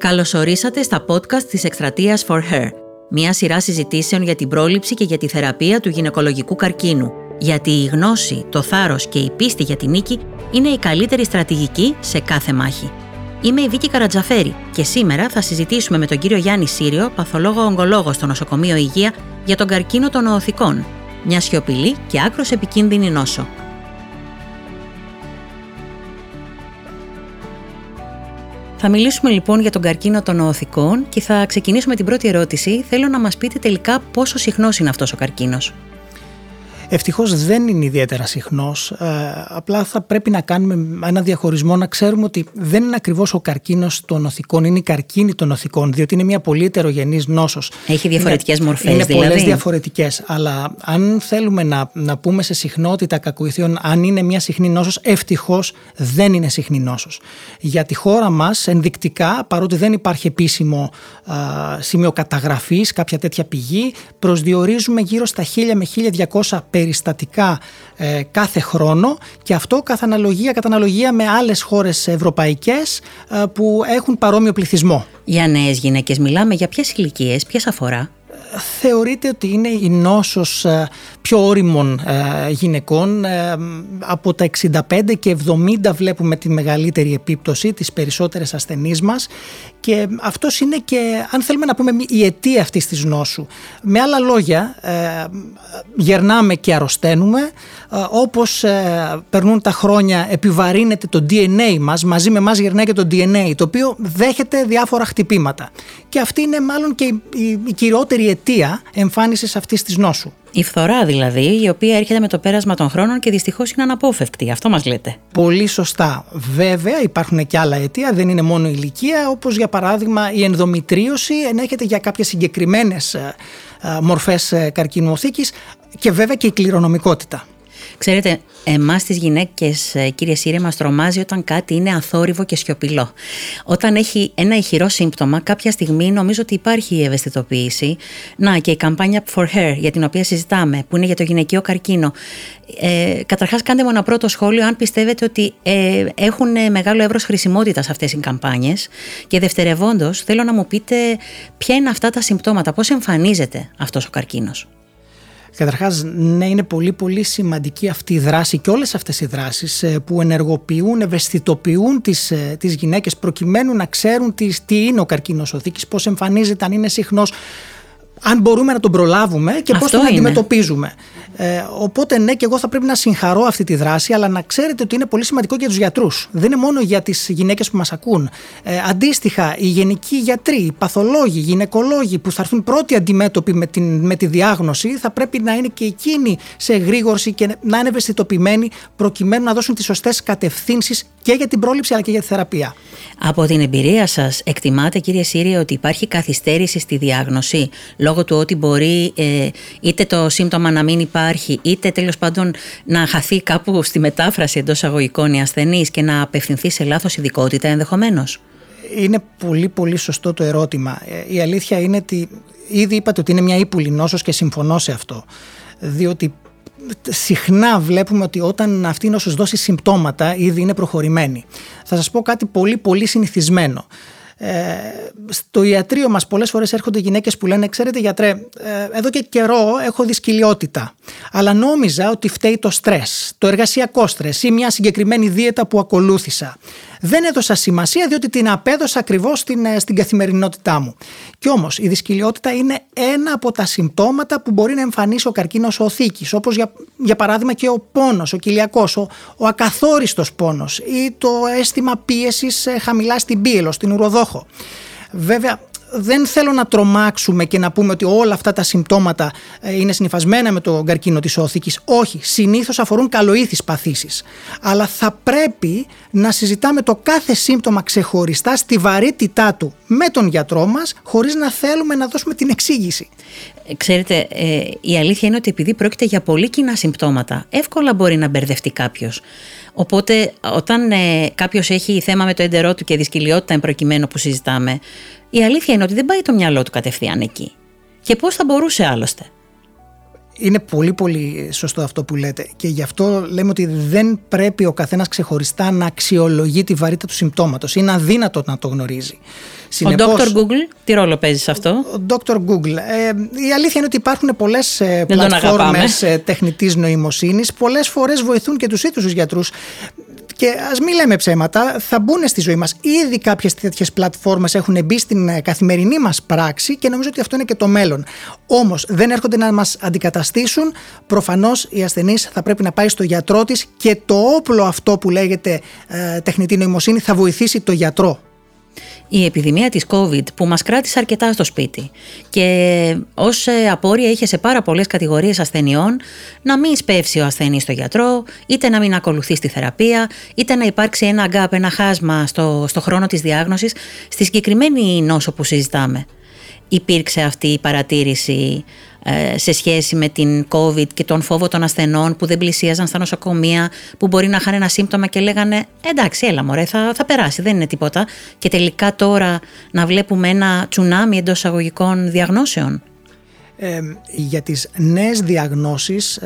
Καλωσορίσατε στα podcast της εκστρατείας For Her, μια σειρά συζητήσεων για την πρόληψη και για τη θεραπεία του γυναικολογικού καρκίνου. Γιατί η γνώση, το θάρρος και η πίστη για την νίκη είναι η καλύτερη στρατηγική σε κάθε μάχη. Είμαι η Βίκη Καρατζαφέρη και σήμερα θα συζητήσουμε με τον κύριο Γιάννη Σύριο, παθολόγο ογκολόγος στο νοσοκομείο Υγεία, για τον καρκίνο των οθικών, μια σιωπηλή και άκρος επικίνδυνη νόσο. Θα μιλήσουμε λοιπόν για τον καρκίνο των οθικών και θα ξεκινήσουμε την πρώτη ερώτηση. Θέλω να μας πείτε τελικά πόσο συχνός είναι αυτός ο καρκίνος. Ευτυχώς δεν είναι ιδιαίτερα συχνός. Ε, απλά θα πρέπει να κάνουμε ένα διαχωρισμό, να ξέρουμε ότι δεν είναι ακριβώς ο καρκίνος των οθικών, είναι η καρκίνη των οθικών, διότι είναι μια πολύ ετερογενής νόσος. Έχει διαφορετικές μορφές, δηλαδή. Είναι πολλές διαφορετικές. Αλλά αν θέλουμε να, να πούμε σε συχνότητα κακοηθείων, αν είναι μια συχνή νόσος, ευτυχώς δεν είναι συχνή νόσος. Για τη χώρα μας, ενδεικτικά, παρότι δεν υπάρχει επίσημο α, σημείο καταγραφής, κάποια τέτοια πηγή, προσδιορίζουμε γύρω στα 1000 με 1200 περιστατικά ε, κάθε χρόνο και αυτό κατά αναλογία, κατά αναλογία με άλλες χώρες ευρωπαϊκές ε, που έχουν παρόμοιο πληθυσμό. Για νέες γυναίκες μιλάμε για ποιες ηλικίες, ποιες αφορά θεωρείται ότι είναι η νόσος ε, πιο όριμων ε, γυναικών. Ε, από τα 65 και 70 βλέπουμε τη μεγαλύτερη επίπτωση, τις περισσότερες ασθενείς μας και αυτός είναι και, αν θέλουμε να πούμε, η αιτία αυτής της νόσου. Με άλλα λόγια, γερνάμε και αρρωσταίνουμε, όπως περνούν τα χρόνια επιβαρύνεται το DNA μας, μαζί με εμάς γερνάει και το DNA, το οποίο δέχεται διάφορα χτυπήματα. Και αυτή είναι μάλλον και η κυριότερη αιτία εμφάνισης αυτής της νόσου. Η φθορά δηλαδή, η οποία έρχεται με το πέρασμα των χρόνων και δυστυχώς είναι αναπόφευκτη. Αυτό μας λέτε. Πολύ σωστά. Βέβαια, υπάρχουν και άλλα αιτία, δεν είναι μόνο η ηλικία, όπως για παράδειγμα η ενδομητρίωση ενέχεται για κάποιες συγκεκριμένες ε, ε, μορφές ε, καρκινοθήκη και βέβαια και η κληρονομικότητα. Ξέρετε, εμάς τις γυναίκες, ε, κύριε Σύρε, μας τρομάζει όταν κάτι είναι αθόρυβο και σιωπηλό. Όταν έχει ένα ηχηρό σύμπτωμα, κάποια στιγμή νομίζω ότι υπάρχει η ευαισθητοποίηση. Να, και η καμπάνια For Her, για την οποία συζητάμε, που είναι για το γυναικείο καρκίνο. Ε, Καταρχάς, κάντε μου ένα πρώτο σχόλιο, αν πιστεύετε ότι ε, έχουν μεγάλο εύρος χρησιμότητας αυτές οι καμπάνιες. Και δευτερευόντως, θέλω να μου πείτε ποια είναι αυτά τα συμπτώματα, πώς εμφανίζεται αυτός ο καρκίνος. Καταρχάς, ναι, είναι πολύ πολύ σημαντική αυτή η δράση και όλες αυτές οι δράσεις ε, που ενεργοποιούν, ευαισθητοποιούν τις, ε, τις γυναίκες προκειμένου να ξέρουν τι, τι είναι ο καρκίνος οθήκης, πώς εμφανίζεται, αν είναι συχνός, αν μπορούμε να τον προλάβουμε και πώς τον αντιμετωπίζουμε. Ε, οπότε, ναι, και εγώ θα πρέπει να συγχαρώ αυτή τη δράση, αλλά να ξέρετε ότι είναι πολύ σημαντικό για τους γιατρούς. Δεν είναι μόνο για τις γυναίκες που μας ακούν. Ε, αντίστοιχα, οι γενικοί γιατροί, οι παθολόγοι, οι γυναικολόγοι που θα έρθουν πρώτοι αντιμέτωποι με, την, με τη διάγνωση, θα πρέπει να είναι και εκείνοι σε εγρήγορση και να είναι ευαισθητοποιημένοι προκειμένου να δώσουν τις σωστές κατευθύνσεις και για την πρόληψη αλλά και για τη θεραπεία. Από την εμπειρία σας, εκτιμάτε, κύριε Σύρια, ότι υπάρχει καθυστέρηση στη διάγνωση λόγω του ότι μπορεί ε, είτε το σύμπτωμα να μην υπάρχει, είτε τέλος πάντων να χαθεί κάπου στη μετάφραση εντός αγωγικών η ασθενή και να απευθυνθεί σε λάθος ειδικότητα ενδεχομένως. Είναι πολύ πολύ σωστό το ερώτημα. Ε, η αλήθεια είναι ότι ήδη είπατε ότι είναι μια ύπουλη νόσος και συμφωνώ σε αυτό. Διότι συχνά βλέπουμε ότι όταν αυτή η νόσος δώσει συμπτώματα ήδη είναι προχωρημένη. Θα σας πω κάτι πολύ πολύ συνηθισμένο. Ε, στο ιατρείο μας πολλές φορές έρχονται γυναίκες που λένε «Ξέρετε γιατρέ, ε, εδώ και καιρό έχω δυσκολιότητα, αλλά νόμιζα ότι φταίει το στρες, το εργασιακό στρες ή μια συγκεκριμένη δίαιτα που ακολούθησα. Δεν έδωσα σημασία διότι την απέδωσα ακριβώς στην, ε, στην καθημερινότητά μου. Κι όμως η δυσκολιότητα είναι ένα από τα συμπτώματα που μπορεί να εμφανίσει ο καρκίνος οθήκης, όπως για, για παράδειγμα και ο πόνος, ο κοιλιακός, ο, ο ακαθόριστος πόνος ή το αίσθημα πίεσης ε, χαμηλά στην πύελο, στην ουροδόχο. Βέβαια, δεν θέλω να τρομάξουμε και να πούμε ότι όλα αυτά τα συμπτώματα ε, είναι συνειφασμένα με τον καρκίνο της όθηκης. Όχι, συνήθως αφορούν καλοήθεις παθήσεις. Αλλά θα πρέπει να συζητάμε το κάθε σύμπτωμα ξεχωριστά στη βαρύτητά του με τον γιατρό μας χωρίς να θέλουμε να δώσουμε την εξήγηση. Ε, ξέρετε, ε, η αλήθεια είναι ότι επειδή πρόκειται για πολύ κοινά συμπτώματα, εύκολα μπορεί να μπερδευτεί κάποιος. Οπότε, όταν ε, κάποιος έχει θέμα με το έντερό του και δυσκολιότητα προκειμένου που συζητάμε, η αλήθεια είναι ότι δεν πάει το μυαλό του κατευθείαν εκεί. Και πώς θα μπορούσε άλλωστε; Είναι πολύ πολύ σωστό αυτό που λέτε και γι' αυτό λέμε ότι δεν πρέπει ο καθένας ξεχωριστά να αξιολογεί τη βαρύτητα του συμπτώματος. Είναι αδύνατο να το γνωρίζει. Συνεπώς, ο Dr. Google τι ρόλο παίζει σε αυτό; Ο Dr. Google. Ε, η αλήθεια είναι ότι υπάρχουν πολλές ε, πλατφόρμες ε, τεχνητής νοημοσύνης. Πολλές φορές βοηθούν και τους ίδιους τους γιατρούς. Και ας μην λέμε ψέματα, θα μπουν στη ζωή μας. Ήδη κάποιες τέτοιες πλατφόρμες έχουν μπει στην ε, καθημερινή μας πράξη και νομίζω ότι αυτό είναι και το μέλλον. Όμως δεν έρχονται να μας αντικαταστήσουν. Προφανώς η ασθενή θα πρέπει να πάει στο γιατρό της και το όπλο αυτό που λέγεται ε, τεχνητή νοημοσύνη θα βοηθήσει το γιατρό η επιδημία της COVID που μας κράτησε αρκετά στο σπίτι και ως ε, απόρρια είχε σε πάρα πολλές κατηγορίες ασθενειών να μην σπεύσει ο ασθενής στο γιατρό, είτε να μην ακολουθεί στη θεραπεία, είτε να υπάρξει ένα γκάπ, ένα χάσμα στο, στο χρόνο της διάγνωσης στη συγκεκριμένη νόσο που συζητάμε. Υπήρξε αυτή η παρατήρηση ε, σε σχέση με την COVID και τον φόβο των ασθενών που δεν πλησίαζαν στα νοσοκομεία, που μπορεί να είχαν ένα σύμπτωμα και λέγανε εντάξει έλα μωρέ θα, θα περάσει, δεν είναι τίποτα και τελικά τώρα να βλέπουμε ένα τσουνάμι εντός αγωγικών διαγνώσεων για τις νέες διαγνώσεις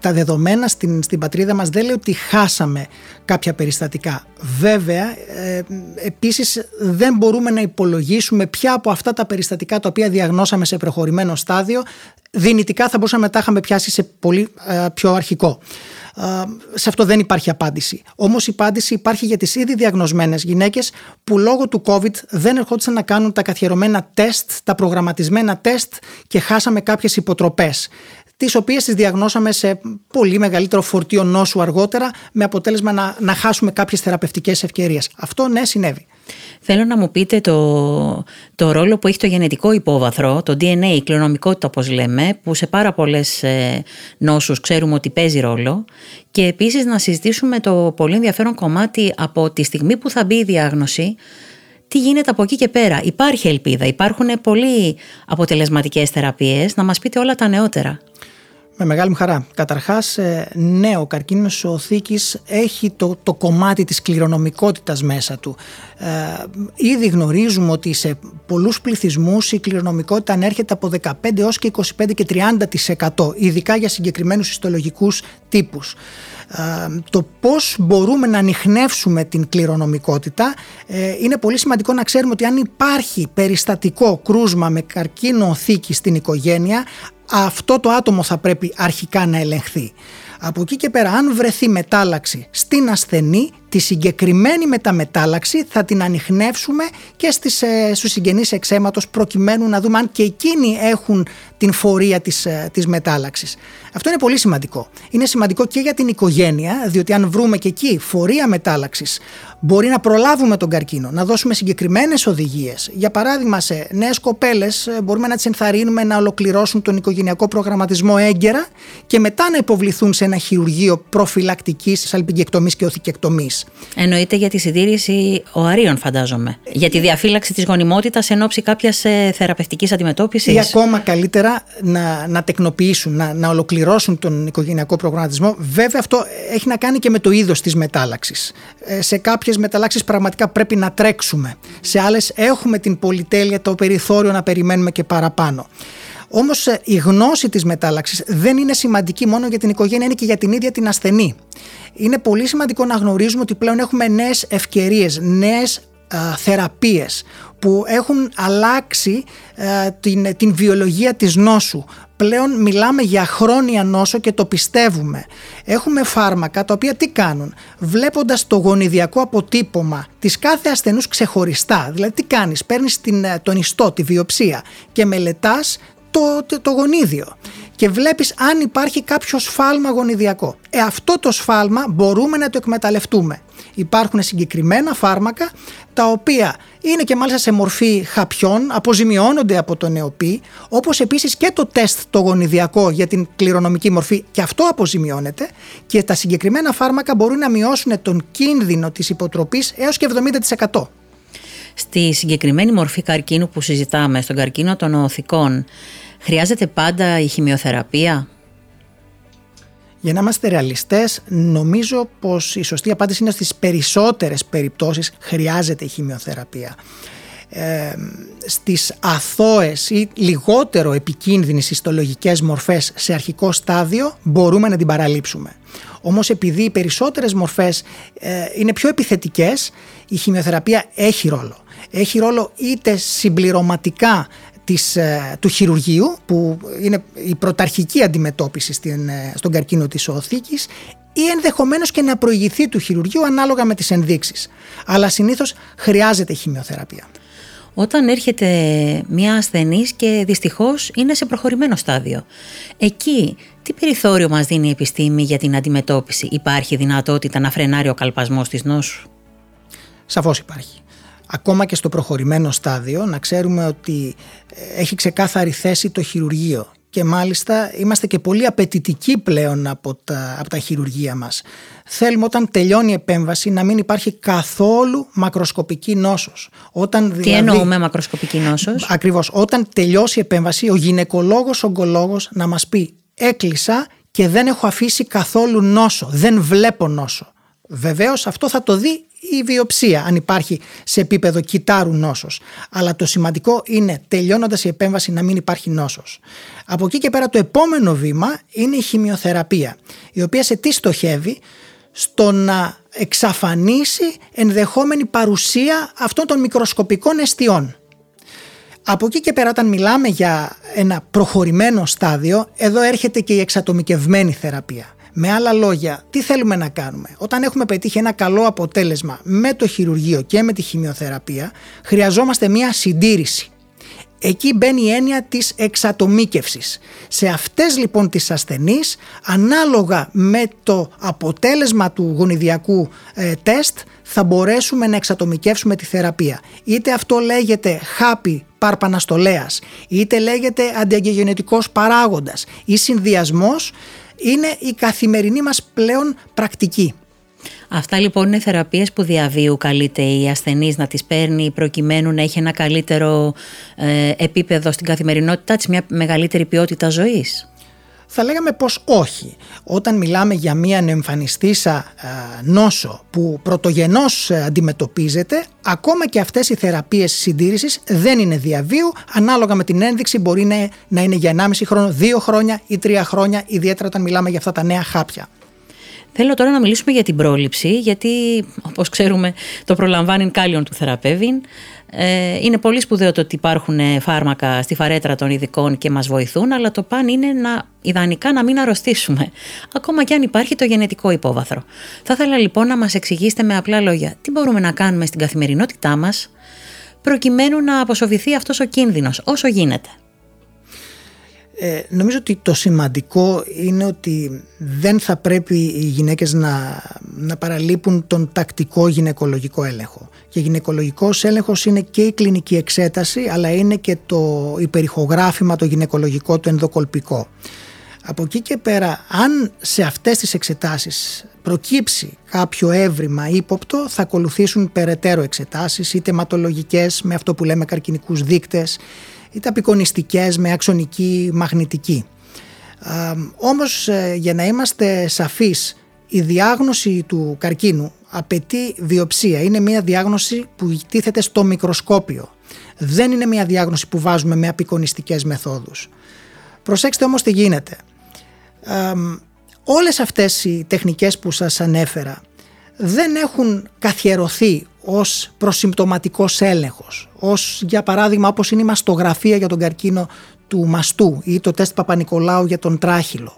τα δεδομένα στην, στην πατρίδα μας δεν λέει ότι χάσαμε κάποια περιστατικά. Βέβαια, ε, επίσης δεν μπορούμε να υπολογίσουμε ποια από αυτά τα περιστατικά τα οποία διαγνώσαμε σε προχωρημένο στάδιο δυνητικά θα μπορούσαμε να τα είχαμε πιάσει σε πολύ ε, πιο αρχικό σε αυτό δεν υπάρχει απάντηση. Όμως η απάντηση υπάρχει για τις ήδη διαγνωσμένες γυναίκες που λόγω του COVID δεν ερχόντουσαν να κάνουν τα καθιερωμένα τεστ, τα προγραμματισμένα τεστ και χάσαμε κάποιες υποτροπές τις οποίες τις διαγνώσαμε σε πολύ μεγαλύτερο φορτίο νόσου αργότερα, με αποτέλεσμα να, να χάσουμε κάποιες θεραπευτικές ευκαιρίες. Αυτό ναι, συνέβη. Θέλω να μου πείτε το, το ρόλο που έχει το γενετικό υπόβαθρο, το DNA, η κληρονομικότητα όπως λέμε, που σε πάρα πολλές ε, νόσους ξέρουμε ότι παίζει ρόλο και επίσης να συζητήσουμε το πολύ ενδιαφέρον κομμάτι από τη στιγμή που θα μπει η διάγνωση, τι γίνεται από εκεί και πέρα. Υπάρχει ελπίδα, υπάρχουν πολύ αποτελεσματικές θεραπείες, να μας πείτε όλα τα νεότερα. Με μεγάλη μου χαρά. Καταρχάς, ε, ναι, ο καρκίνος οθήκης έχει το, το κομμάτι της κληρονομικότητας μέσα του. Ε, ήδη γνωρίζουμε ότι σε πολλούς πληθυσμούς η κληρονομικότητα ανέρχεται από 15 έως και 25 και 30% ειδικά για συγκεκριμένους ιστολογικούς τύπους. Ε, το πώς μπορούμε να ανοιχνεύσουμε την κληρονομικότητα ε, είναι πολύ σημαντικό να ξέρουμε ότι αν υπάρχει περιστατικό κρούσμα με καρκίνο οθήκη στην οικογένεια αυτό το άτομο θα πρέπει αρχικά να ελεγχθεί. Από εκεί και πέρα αν βρεθεί μετάλλαξη στην ασθενή τη συγκεκριμένη μεταμετάλλαξη θα την ανοιχνεύσουμε και στις, ε, στους συγγενείς εξαίματος προκειμένου να δούμε αν και εκείνοι έχουν την φορεία της, ε, της μετάλλαξης. Αυτό είναι πολύ σημαντικό. Είναι σημαντικό και για την οικογένεια, διότι αν βρούμε και εκεί φορεία μετάλλαξης, μπορεί να προλάβουμε τον καρκίνο, να δώσουμε συγκεκριμένες οδηγίες. Για παράδειγμα, σε νέες κοπέλες ε, μπορούμε να τις ενθαρρύνουμε να ολοκληρώσουν τον οικογενειακό προγραμματισμό έγκαιρα και μετά να υποβληθούν σε ένα χειρουργείο προφυλακτικής σαλπιγγεκτομή και οθικεκτομή. Εννοείται για τη συντήρηση οαρίων, φαντάζομαι. Για τη διαφύλαξη της γονιμότητας εν ώψη κάποιας ε, θεραπευτικής αντιμετώπισης. Ή ακόμα καλύτερα να, να τεκνοποιήσουν, να, να ολοκληρώσουν τον οικογενειακό προγραμματισμό. Βέβαια, αυτό έχει να κάνει και με το είδος της μετάλλαξης. Ε, σε κάποιες μεταλλάξεις πραγματικά πρέπει να τρέξουμε. Σε άλλες έχουμε την πολυτέλεια, το περιθώριο να περιμένουμε και παραπάνω. Όμως ε, η γνώση της μετάλλαξης δεν είναι σημαντική μόνο για την οικογένεια, είναι και για την ίδια την ασθενή. Είναι πολύ σημαντικό να γνωρίζουμε ότι πλέον έχουμε νέες ευκαιρίες, νέες θεραπείες που έχουν αλλάξει την, την βιολογία της νόσου. Πλέον μιλάμε για χρόνια νόσο και το πιστεύουμε. Έχουμε φάρμακα τα οποία τι κάνουν; Βλέποντας το γονιδιακό αποτύπωμα της κάθε ασθενούς ξεχωριστά. Δηλαδή τι κάνεις, παίρνεις την, τον ιστό, τη βιοψία και μελετάς το, το, γονίδιο και βλέπεις αν υπάρχει κάποιο σφάλμα γονιδιακό. Ε, αυτό το σφάλμα μπορούμε να το εκμεταλλευτούμε. Υπάρχουν συγκεκριμένα φάρμακα τα οποία είναι και μάλιστα σε μορφή χαπιών, αποζημιώνονται από το νεοπή, όπως επίσης και το τεστ το γονιδιακό για την κληρονομική μορφή και αυτό αποζημιώνεται και τα συγκεκριμένα φάρμακα μπορούν να μειώσουν τον κίνδυνο της υποτροπής έως και 70%. Στη συγκεκριμένη μορφή καρκίνου που συζητάμε, στον καρκίνο των οθικών, χρειάζεται πάντα η χημειοθεραπεία; Για να είμαστε ρεαλιστές, νομίζω πως η σωστή απάντηση είναι στις περισσότερες περιπτώσεις χρειάζεται η χημειοθεραπεία. ε, στις αθώες ή λιγότερο επικίνδυνες ιστολογικές μορφές σε αρχικό στάδιο μπορούμε να την παραλείψουμε. Όμως επειδή οι περισσότερες μορφές ε, είναι πιο επιθετικές η χημειοθεραπεία έχει ρόλο. Έχει ρόλο είτε συμπληρωματικά της, ε, του χειρουργείου που είναι η πρωταρχική αντιμετώπιση στην, ε, στον καρκίνο της οθήκης ή ενδεχομένως και να προηγηθεί του χειρουργείου ανάλογα με τις ενδείξεις. Αλλά συνήθως χρειάζεται χημειοθεραπεία. Όταν έρχεται μια ασθενής και δυστυχώς είναι σε προχωρημένο στάδιο. Εκεί τι περιθώριο μας δίνει η επιστήμη για την αντιμετώπιση; Υπάρχει δυνατότητα να φρενάρει ο καλπασμός της νόσου; Σαφώς υπάρχει ακόμα και στο προχωρημένο στάδιο να ξέρουμε ότι ε, έχει ξεκάθαρη θέση το χειρουργείο και μάλιστα είμαστε και πολύ απαιτητικοί πλέον από τα, από τα χειρουργεία μας. Θέλουμε όταν τελειώνει η επέμβαση να μην υπάρχει καθόλου μακροσκοπική νόσος. Όταν Τι δηλαδή, εννοούμε μακροσκοπική νόσος; Ακριβώς. Όταν τελειώσει η επέμβαση ο γυναικολόγος ογκολόγος να μας πει έκλεισα και δεν έχω αφήσει καθόλου νόσο, δεν βλέπω νόσο. Βεβαίως αυτό θα το δει η βιοψία αν υπάρχει σε επίπεδο κυτάρου νόσος. Αλλά το σημαντικό είναι τελειώνοντας η επέμβαση να μην υπάρχει νόσος. Από εκεί και πέρα το επόμενο βήμα είναι η χημειοθεραπεία η οποία σε τι στοχεύει; Στο να εξαφανίσει ενδεχόμενη παρουσία αυτών των μικροσκοπικών αιστειών. Από εκεί και πέρα όταν μιλάμε για ένα προχωρημένο στάδιο εδώ έρχεται και η εξατομικευμένη θεραπεία. Με άλλα λόγια, τι θέλουμε να κάνουμε; Όταν έχουμε πετύχει ένα καλό αποτέλεσμα με το χειρουργείο και με τη χημειοθεραπεία, χρειαζόμαστε μία συντήρηση. Εκεί μπαίνει η έννοια της εξατομίκευσης. Σε αυτές λοιπόν τις ασθενείς, ανάλογα με το αποτέλεσμα του γονιδιακού ε, τεστ, θα μπορέσουμε να εξατομικεύσουμε τη θεραπεία. Είτε αυτό λέγεται χάπι πάρπαναστολέας, είτε λέγεται αντιαγγεγενετικός παράγοντας ή συνδυασμός είναι η καθημερινή μας πλέον πρακτική. Αυτά λοιπόν είναι θεραπείες που διαβίου καλείται η ασθενής να τις παίρνει προκειμένου να έχει ένα καλύτερο ε, επίπεδο στην καθημερινότητά της, μια μεγαλύτερη ποιότητα ζωής. Θα λέγαμε πως όχι. Όταν μιλάμε για μια νεμφανιστήσα νόσο που πρωτογενώς ε, αντιμετωπίζεται, ακόμα και αυτές οι θεραπείες συντήρησης δεν είναι διαβίου, ανάλογα με την ένδειξη μπορεί να είναι για 1,5 χρόνο, 2 χρόνια ή 3 χρόνια, ιδιαίτερα όταν μιλάμε για αυτά τα νέα χάπια. Θέλω τώρα να μιλήσουμε για την πρόληψη, γιατί όπως ξέρουμε το προλαμβάνει κάλιον του θεραπεύειν. Ε, είναι πολύ σπουδαίο το ότι υπάρχουν ε, φάρμακα στη φαρέτρα των ειδικών και μας βοηθούν, αλλά το παν είναι να, ιδανικά να μην αρρωστήσουμε, ακόμα και αν υπάρχει το γενετικό υπόβαθρο. Θα ήθελα λοιπόν να μας εξηγήσετε με απλά λόγια τι μπορούμε να κάνουμε στην καθημερινότητά μας, προκειμένου να αποσοβηθεί αυτός ο κίνδυνος όσο γίνεται. Ε, νομίζω ότι το σημαντικό είναι ότι δεν θα πρέπει οι γυναίκες να, να παραλείπουν τον τακτικό γυναικολογικό έλεγχο. Και γυναικολογικός έλεγχος είναι και η κλινική εξέταση αλλά είναι και το υπερηχογράφημα το γυναικολογικό το ενδοκολπικό. Από εκεί και πέρα αν σε αυτές τις εξετάσεις προκύψει κάποιο έβριμα ύποπτο θα ακολουθήσουν περαιτέρω εξετάσεις είτε αιματολογικές με αυτό που λέμε καρκινικούς δείκτες είτε απεικονιστικές με αξονική μαγνητική. Ε, όμως για να είμαστε σαφείς η διάγνωση του καρκίνου απαιτεί βιοψία. Είναι μια διάγνωση που τίθεται στο μικροσκόπιο. Δεν είναι μια διάγνωση που βάζουμε με απεικονιστικές μεθόδους. Προσέξτε όμως τι γίνεται. Ε, όλες αυτές οι τεχνικές που σας ανέφερα δεν έχουν καθιερωθεί ως προσυμπτωματικός έλεγχος, ως για παράδειγμα όπως είναι η μαστογραφία για τον καρκίνο του μαστού ή το τεστ Παπα-Νικολάου για τον τράχυλο.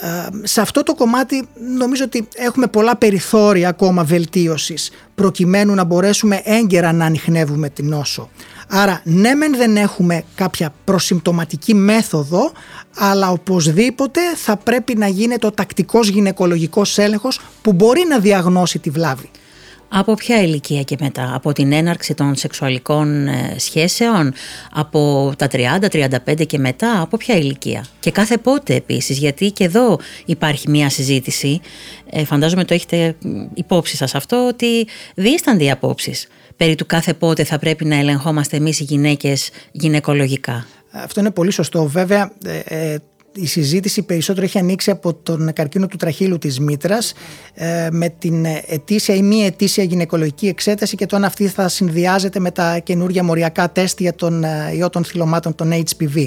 Ε, σε αυτό το κομμάτι νομίζω ότι έχουμε πολλά περιθώρια ακόμα βελτίωσης προκειμένου να μπορέσουμε έγκαιρα να ανοιχνεύουμε την νόσο. Άρα ναι μεν δεν έχουμε κάποια προσυμπτωματική μέθοδο αλλά οπωσδήποτε θα πρέπει να γίνεται ο τακτικός γυναικολογικός έλεγχος που μπορεί να διαγνώσει τη βλάβη. Από ποια ηλικία και μετά, από την έναρξη των σεξουαλικών ε, σχέσεων, από τα 30-35 και μετά, από ποια ηλικία; Και κάθε πότε επίσης, γιατί και εδώ υπάρχει μια συζήτηση, ε, φαντάζομαι το έχετε υπόψη σας αυτό, ότι δίστανται οι απόψεις περί του κάθε πότε θα πρέπει να ελεγχόμαστε εμείς οι γυναίκες γυναικολογικά. Αυτό είναι πολύ σωστό. Βέβαια, ε, η συζήτηση περισσότερο έχει ανοίξει από τον καρκίνο του τραχύλου της μήτρας ε, με την ετήσια ή μη ετήσια γυναικολογική εξέταση και το αν αυτή θα συνδυάζεται με τα καινούργια μοριακά τεστ για τον ιό των θυλωμάτων, των HPV.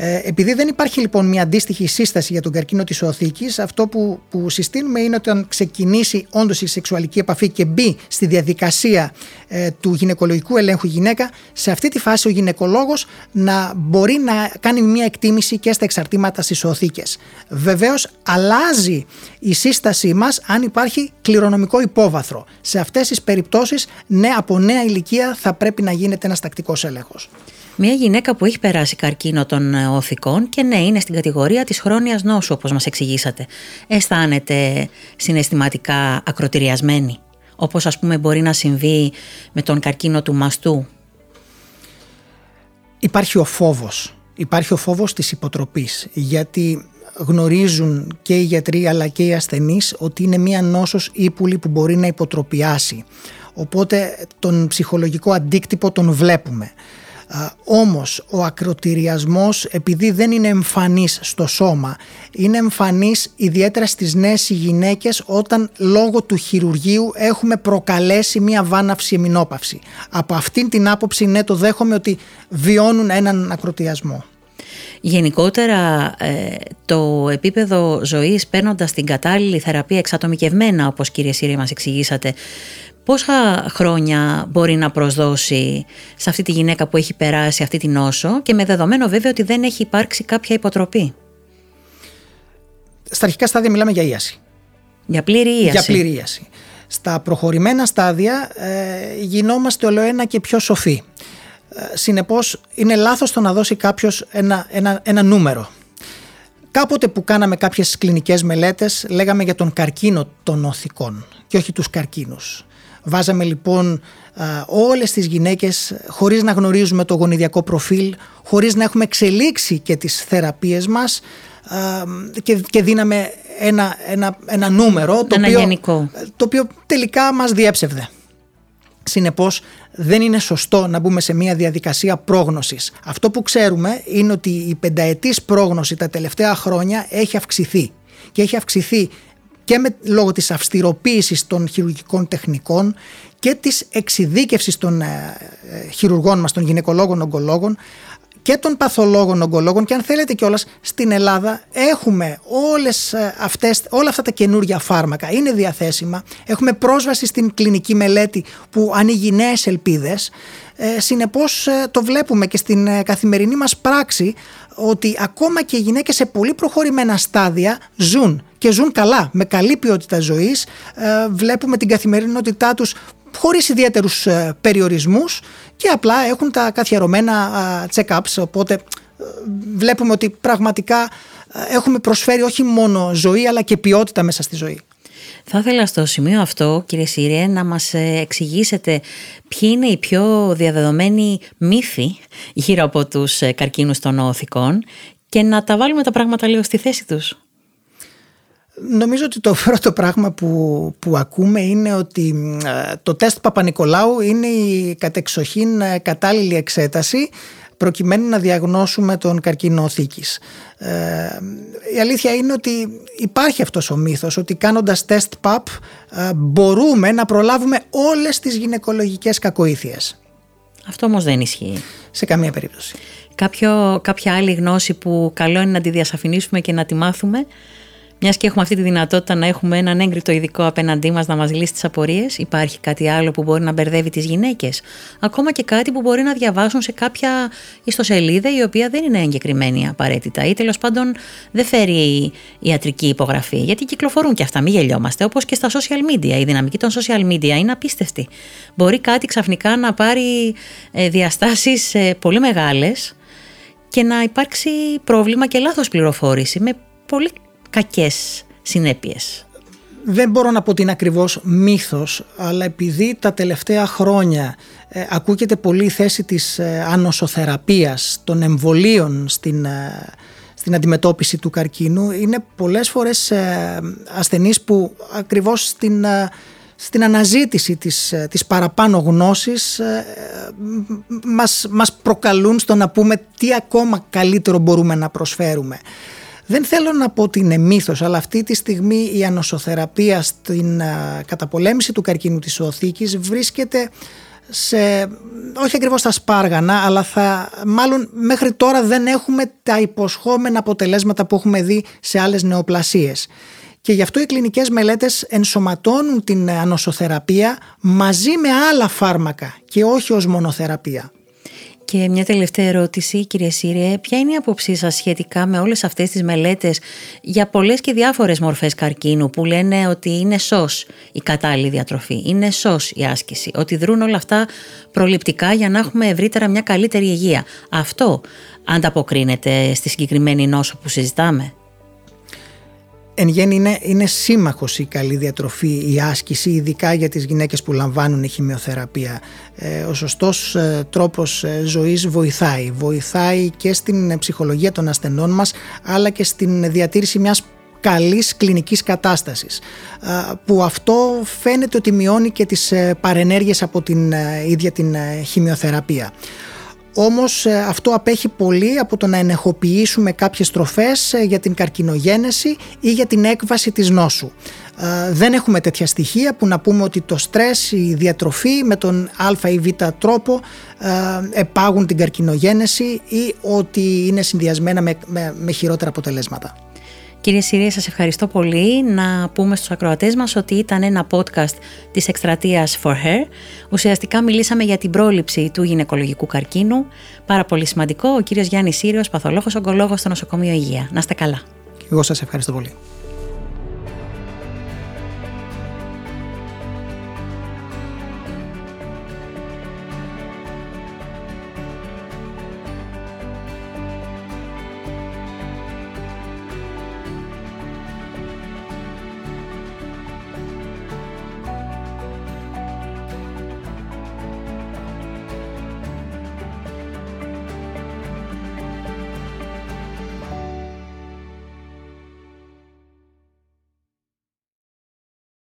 Ε, επειδή δεν υπάρχει λοιπόν μια αντίστοιχη σύσταση για τον καρκίνο της οθήκης, αυτό που, που συστήνουμε είναι ότι όταν ξεκινήσει όντως η σεξουαλική επαφή και μπει στη διαδικασία ε, του γυναικολογικού ελέγχου γυναίκα, σε αυτή τη φάση ο γυναικολόγος να μπορεί να κάνει μια εκτίμηση και στα εξαρτήματα στις οθήκες. Βεβαίως αλλάζει η σύστασή μας αν υπάρχει κληρονομικό υπόβαθρο. Σε αυτές τις περιπτώσεις, ναι, από νέα ηλικία θα πρέπει να γίνεται ένας τακτικός έλεγχος. Μια γυναίκα που έχει περάσει καρκίνο των ε, οθικών και ναι, είναι στην κατηγορία της χρόνιας νόσου όπως μας εξηγήσατε. Αισθάνεται συναισθηματικά ακροτηριασμένη, όπως ας πούμε μπορεί να συμβεί με τον καρκίνο του μαστού; Υπάρχει ο φόβος. Υπάρχει ο φόβος της υποτροπής, γιατί γνωρίζουν και οι γιατροί αλλά και οι ασθενείς ότι είναι μια νόσος ύπουλη που μπορεί να υποτροπιάσει. Οπότε τον ψυχολογικό αντίκτυπο τον βλέπουμε. Όμως ο ακροτηριασμός επειδή δεν είναι εμφανής στο σώμα είναι εμφανής ιδιαίτερα στις νέες γυναίκες όταν λόγω του χειρουργείου έχουμε προκαλέσει μια βάναυση εμεινόπαυση. Από αυτήν την άποψη ναι το δέχομαι ότι βιώνουν έναν ακροτηριασμό. Γενικότερα ε, το επίπεδο ζωής παίρνοντας την κατάλληλη θεραπεία εξατομικευμένα όπως κύριε Σύρια μας εξηγήσατε πόσα χρόνια μπορεί να προσδώσει σε αυτή τη γυναίκα που έχει περάσει αυτή την νόσο και με δεδομένο βέβαια ότι δεν έχει υπάρξει κάποια υποτροπή; Στα αρχικά στάδια μιλάμε για ίαση. Για πλήρη ίαση. Για πλήρη ίαση. Στα προχωρημένα στάδια ε, γινόμαστε ολοένα και πιο σοφοί. Ε, συνεπώς είναι λάθος το να δώσει κάποιος ένα, ένα, ένα νούμερο. Κάποτε που κάναμε κάποιες κλινικές μελέτες λέγαμε για τον καρκίνο των οθικών και όχι τους καρκίνους. Βάζαμε λοιπόν όλες τις γυναίκες χωρίς να γνωρίζουμε το γονιδιακό προφίλ, χωρίς να έχουμε εξελίξει και τις θεραπείες μας και, και δίναμε ένα, ένα, ένα νούμερο το, οποίο, το οποίο τελικά μας διέψευδε. Συνεπώς δεν είναι σωστό να μπούμε σε μια διαδικασία πρόγνωσης. Αυτό που ξέρουμε είναι ότι η πενταετής πρόγνωση τα τελευταία χρόνια έχει αυξηθεί και έχει αυξηθεί και με, λόγω της αυστηροποίησης των χειρουργικών τεχνικών και της εξειδίκευσης των ε, ε, χειρουργών μας, των γυναικολόγων ογκολόγων και των παθολόγων ογκολόγων και αν θέλετε κιόλας στην Ελλάδα έχουμε όλες ε, αυτές, όλα αυτά τα καινούργια φάρμακα. Είναι διαθέσιμα. Έχουμε πρόσβαση στην κλινική μελέτη που ανοίγει νέες ελπίδες. Ε, συνεπώς το βλέπουμε και στην καθημερινή μας πράξη ότι ακόμα και οι γυναίκες σε πολύ προχωρημένα στάδια ζουν και ζουν καλά, με καλή ποιότητα ζωής. Ε, βλέπουμε την καθημερινότητά τους χωρίς ιδιαίτερους ε, περιορισμούς και απλά έχουν τα καθιερωμένα check-ups, οπότε ε, βλέπουμε ότι πραγματικά έχουμε προσφέρει όχι μόνο ζωή αλλά και ποιότητα μέσα στη ζωή. Θα ήθελα στο σημείο αυτό, κύριε Σύριε, να μας εξηγήσετε ποιοι είναι οι πιο διαδεδομένοι μύθοι γύρω από τους καρκίνους των οθικών και να τα βάλουμε τα πράγματα λίγο στη θέση τους. Νομίζω ότι το πρώτο πράγμα που, που ακούμε είναι ότι ε, το τεστ Παπα-Νικολάου είναι η κατεξοχήν ε, κατάλληλη εξέταση προκειμένου να διαγνώσουμε τον καρκίνο θήκης. Ε, η αλήθεια είναι ότι υπάρχει αυτός ο μύθος ότι κάνοντας τεστ PAP ε, μπορούμε να προλάβουμε όλες τις γυναικολογικές κακοήθειες. Αυτό όμως δεν ισχύει. Σε καμία περίπτωση. Κάποιο, κάποια άλλη γνώση που καλό είναι να τη διασαφηνίσουμε και να τη μάθουμε; Μιας και έχουμε αυτή τη δυνατότητα να έχουμε έναν έγκριτο ειδικό απέναντί μας να μας λύσει τις απορίες, υπάρχει κάτι άλλο που μπορεί να μπερδεύει τις γυναίκες; Ακόμα και κάτι που μπορεί να διαβάσουν σε κάποια ιστοσελίδα η οποία δεν είναι εγκεκριμένη απαραίτητα ή τέλος πάντων δεν φέρει ιατρική υπογραφή. Γιατί κυκλοφορούν και αυτά, μην γελιόμαστε. Όπως και στα social media. Η δυναμική των social media είναι απίστευτη. Μπορεί κάτι ξαφνικά να πάρει ε, διαστάσεις ε, πολύ μεγάλες και να υπάρξει πρόβλημα και λάθος πληροφόρηση με πολύ κακές συνέπειες. Δεν μπορώ να πω ότι είναι ακριβώς μύθος, αλλά επειδή τα τελευταία χρόνια ε, ακούγεται πολύ η θέση της ε, ανοσοθεραπείας, των εμβολίων στην, ε, στην αντιμετώπιση του καρκίνου, είναι πολλές φορές ε, ασθενείς που ακριβώς στην, στην αναζήτηση της, της παραπάνω γνώσης μας, μας προκαλούν στο να πούμε τι ακόμα καλύτερο μπορούμε να προσφέρουμε. Δεν θέλω να πω ότι είναι μύθος, αλλά αυτή τη στιγμή η ανοσοθεραπεία στην καταπολέμηση του καρκίνου της οθήκης βρίσκεται σε, όχι ακριβώς στα σπάργανα, αλλά θα, μάλλον μέχρι τώρα δεν έχουμε τα υποσχόμενα αποτελέσματα που έχουμε δει σε άλλες νεοπλασίες. Και γι' αυτό οι κλινικές μελέτες ενσωματώνουν την ανοσοθεραπεία μαζί με άλλα φάρμακα και όχι ως μονοθεραπεία. Και μια τελευταία ερώτηση, κύριε Σύριε, ποια είναι η άποψή σας σχετικά με όλες αυτές τις μελέτες για πολλές και διάφορες μορφές καρκίνου που λένε ότι είναι σως η κατάλληλη διατροφή, είναι σως η άσκηση, ότι δρούν όλα αυτά προληπτικά για να έχουμε ευρύτερα μια καλύτερη υγεία. Αυτό ανταποκρίνεται στη συγκεκριμένη νόσο που συζητάμε; Εν γέννη είναι, είναι σύμμαχος η καλή διατροφή, η άσκηση, ειδικά για τις γυναίκες που λαμβάνουν η χημειοθεραπεία. Ε, ο σωστός ε, τρόπος ε, ζωής βοηθάει. Βοηθάει και στην ψυχολογία των ασθενών μας, αλλά και στην διατήρηση μιας καλής κλινικής κατάστασης που αυτό φαίνεται ότι μειώνει και τις παρενέργειες από την ίδια την χημειοθεραπεία. Όμως ε, αυτό απέχει πολύ από το να ενεχοποιήσουμε κάποιες τροφές ε, για την καρκινογένεση ή για την έκβαση της νόσου. Ε, δεν έχουμε τέτοια στοιχεία που να πούμε ότι το στρες, η διατροφή με τον α ή β τρόπο επάγουν την καρκινογένεση ή ότι είναι συνδυασμένα με, με χειρότερα αποτελέσματα. Κύριε Συρία, σας ευχαριστώ πολύ. Να πούμε στους ακροατές μας ότι ήταν ένα podcast της εκστρατείας For Her. Ουσιαστικά μιλήσαμε για την πρόληψη του γυναικολογικού καρκίνου. Πάρα πολύ σημαντικό. Ο κύριος Γιάννης Σύριος, παθολόγος ογκολόγος στο νοσοκομείο Υγεία. Να είστε καλά. Εγώ σας ευχαριστώ πολύ.